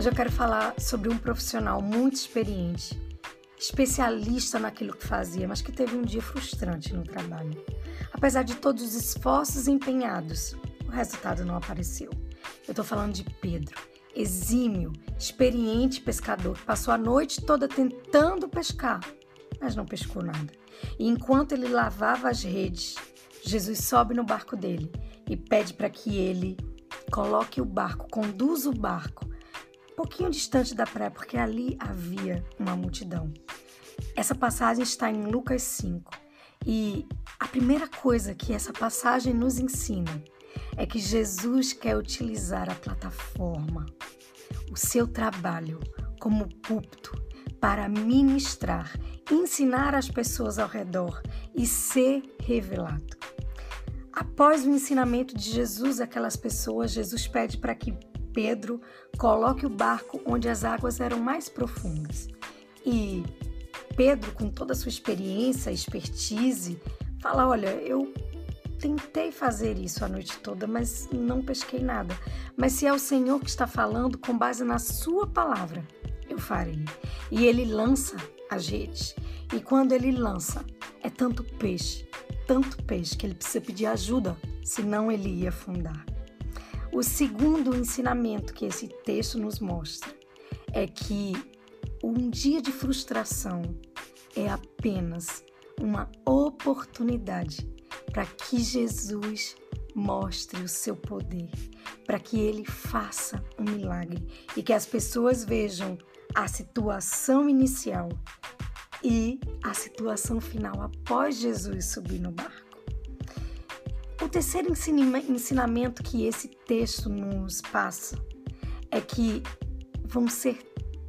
Hoje eu quero falar sobre um profissional muito experiente, especialista naquilo que fazia, mas que teve um dia frustrante no trabalho. Apesar de todos os esforços empenhados, o resultado não apareceu. Eu estou falando de Pedro, exímio, experiente pescador, que passou a noite toda tentando pescar, mas não pescou nada. E enquanto ele lavava as redes, Jesus sobe no barco dele e pede para que ele coloque o barco, conduza o barco pouquinho distante da praia, porque ali havia uma multidão. Essa passagem está em Lucas 5 e a primeira coisa que essa passagem nos ensina é que Jesus quer utilizar a plataforma, o seu trabalho como púlpito para ministrar, ensinar as pessoas ao redor e ser revelado. Após o ensinamento de Jesus àquelas pessoas, Jesus pede para que Pedro coloque o barco onde as águas eram mais profundas. E Pedro, com toda a sua experiência, expertise, fala: Olha, eu tentei fazer isso a noite toda, mas não pesquei nada. Mas se é o Senhor que está falando, com base na Sua palavra, eu farei. E ele lança as redes. E quando ele lança, é tanto peixe, tanto peixe, que ele precisa pedir ajuda, senão ele ia afundar. O segundo ensinamento que esse texto nos mostra é que um dia de frustração é apenas uma oportunidade para que Jesus mostre o seu poder, para que ele faça um milagre e que as pessoas vejam a situação inicial e a situação final após Jesus subir no barco. O terceiro ensinamento que esse texto nos passa é que vão ser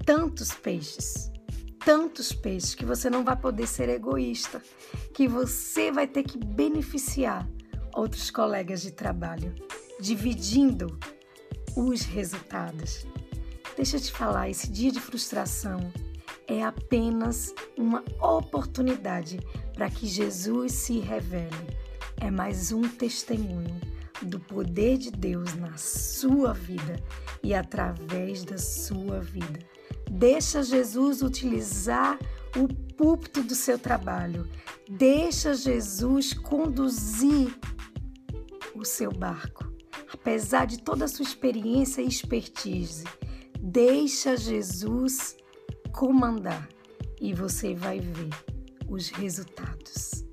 tantos peixes, tantos peixes, que você não vai poder ser egoísta, que você vai ter que beneficiar outros colegas de trabalho, dividindo os resultados. Deixa eu te falar, esse dia de frustração é apenas uma oportunidade para que Jesus se revele é mais um testemunho do poder de Deus na sua vida e através da sua vida. Deixa Jesus utilizar o púlpito do seu trabalho. Deixa Jesus conduzir o seu barco. Apesar de toda a sua experiência e expertise, deixa Jesus comandar e você vai ver os resultados.